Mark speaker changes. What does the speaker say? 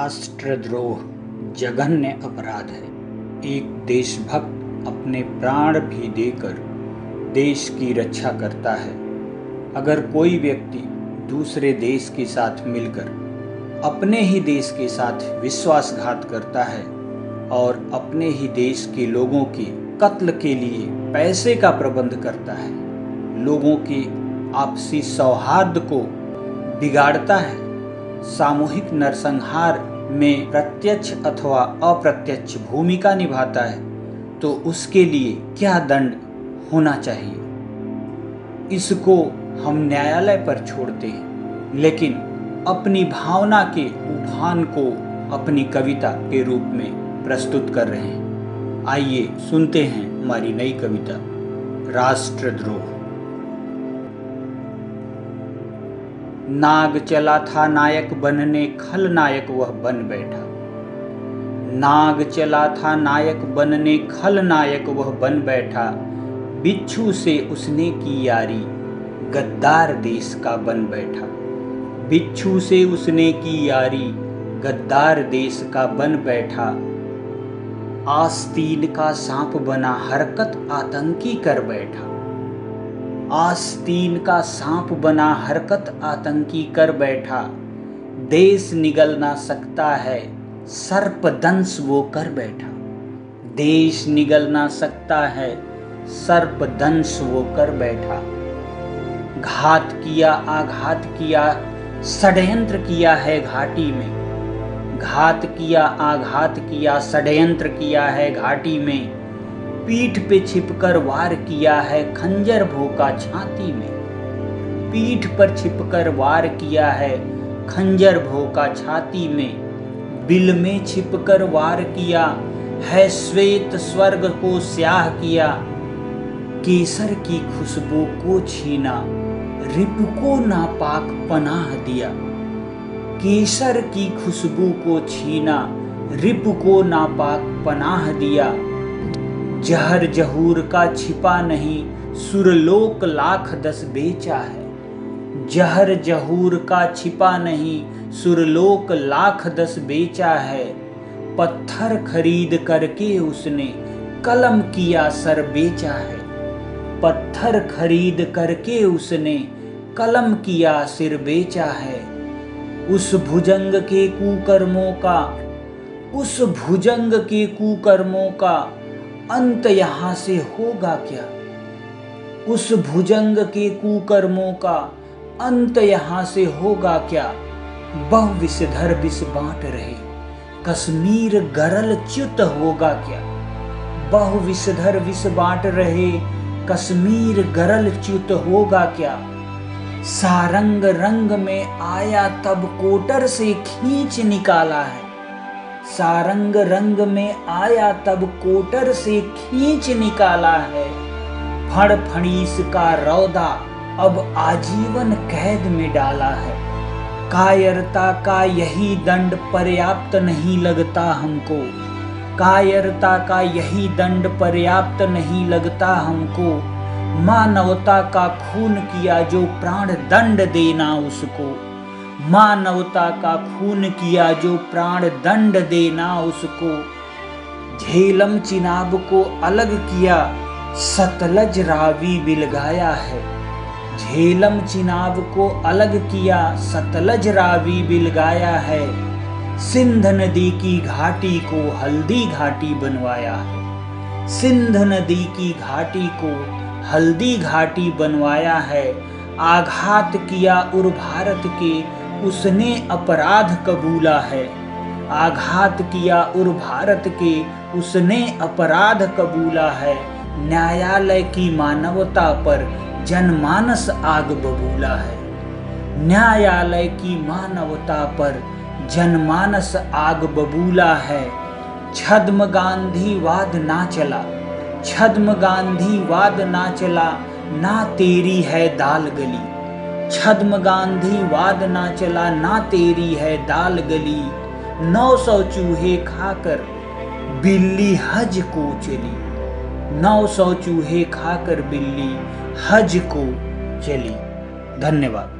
Speaker 1: राष्ट्रद्रोह जघन्य अपराध है। एक देशभक्त अपने प्राण भी देकर देश की रक्षा करता है। अगर कोई व्यक्ति दूसरे देश के साथ मिलकर अपने ही देश के साथ विश्वासघात करता है और अपने ही देश के लोगों के कत्ल के लिए पैसे का प्रबंध करता है, लोगों के आपसी सौहार्द को बिगाड़ता है सामूहिक नरसंहार में प्रत्यक्ष अथवा अप्रत्यक्ष भूमिका निभाता है तो उसके लिए क्या दंड होना चाहिए? इसको हम न्यायालय पर छोड़ते हैं, लेकिन अपनी भावना के उफान को अपनी कविता के रूप में प्रस्तुत कर रहे हैं। आइए सुनते हैं हमारी नई कविता, राष्ट्रद्रोह। नाग चला था नायक बनने, खल नायक वह बन बैठा। नाग चला था नायक बनने, खल नायक वह बन बैठा। बिच्छू से उसने की यारी, गद्दार देश का बन बैठा। बिच्छू से उसने की यारी, गद्दार देश का बन बैठा। आस्तीन का सांप बना, हरकत आतंकी कर बैठा। आस्तीन का सांप बना हरकत आतंकी कर बैठा। देश निगल ना सकता है, सर्प दंश वो कर बैठा। देश निगल ना सकता है, सर्प दंश वो कर बैठा। घात किया, आघात किया, षड्यंत्र किया है घाटी में। घात किया, आघात किया, षड्यंत्र किया है घाटी में। पीठ पे छिपकर वार किया है खंजर भोका छाती में। पीठ पर छिपकर वार किया है खंजर भोका छाती में। बिल में छिपकर वार किया है श्वेत स्वर्ग को स्याह किया। केसर की खुशबू को छीना, रिप को नापाक पनाह दिया। केसर की खुशबू को छीना, रिप को नापाक पनाह दिया। जहर जहूर का छिपा नहीं, सुरलोक लाख दस बेचा है। जहर जहूर का छिपा नहीं, सुरलोक लाख दस बेचा है। पत्थर खरीद करके उसने कलम किया सर बेचा है। पत्थर खरीद करके उसने कलम किया सिर बेचा है। उस भुजंग के कुकर्मों का, उस भुजंग के कुकर्मों का अंत यहाँ से होगा क्या? उस भुजंग के कुकर्मों का अंत यहाँ से होगा क्या? बहु विषधर विष बांट रहे, कश्मीर गरल च्युत होगा क्या? बहु विषधर विष बांट रहे, कश्मीर गरल च्युत होगा क्या? सारंग रंग में आया तब कोटर से खींच निकाला है सारंग रंग में आया तब कोटर से खींच निकाला है। फड़ फणीस का रौदा अब आजीवन कैद में डाला है। कायरता का यही दंड पर्याप्त नहीं लगता हमको। कायरता का यही दंड पर्याप्त नहीं लगता हमको। मानवता का खून किया जो प्राण दंड देना उसको। मानवता का खून किया जो प्राण दंड देना उसको। झेलम चिनाब को अलग किया, सतलज रावी बिलगाया है। झेलम चिनाब को अलग किया, सतलज रावी बिलगाया है। सिंध नदी की घाटी को हल्दी घाटी बनवाया है। सिंध नदी की घाटी को हल्दी घाटी बनवाया है। आघात किया उर भारत के उसने अपराध कबूला है। आघात किया उर भारत के, उसने अपराध कबूला है। न्यायालय की मानवता पर जनमानस आग बबूला है। न्यायालय की मानवता पर जनमानस आग बबूला है। छद्म गांधी वाद ना चला, छद्म गांधी वाद ना चला, ना तेरी है दाल गली। छद्म गांधी वाद ना चला, ना तेरी है दाल गली। नौ सौ चूहे खाकर बिल्ली हज को चली। नौ सौ चूहे खाकर बिल्ली हज को चली। धन्यवाद।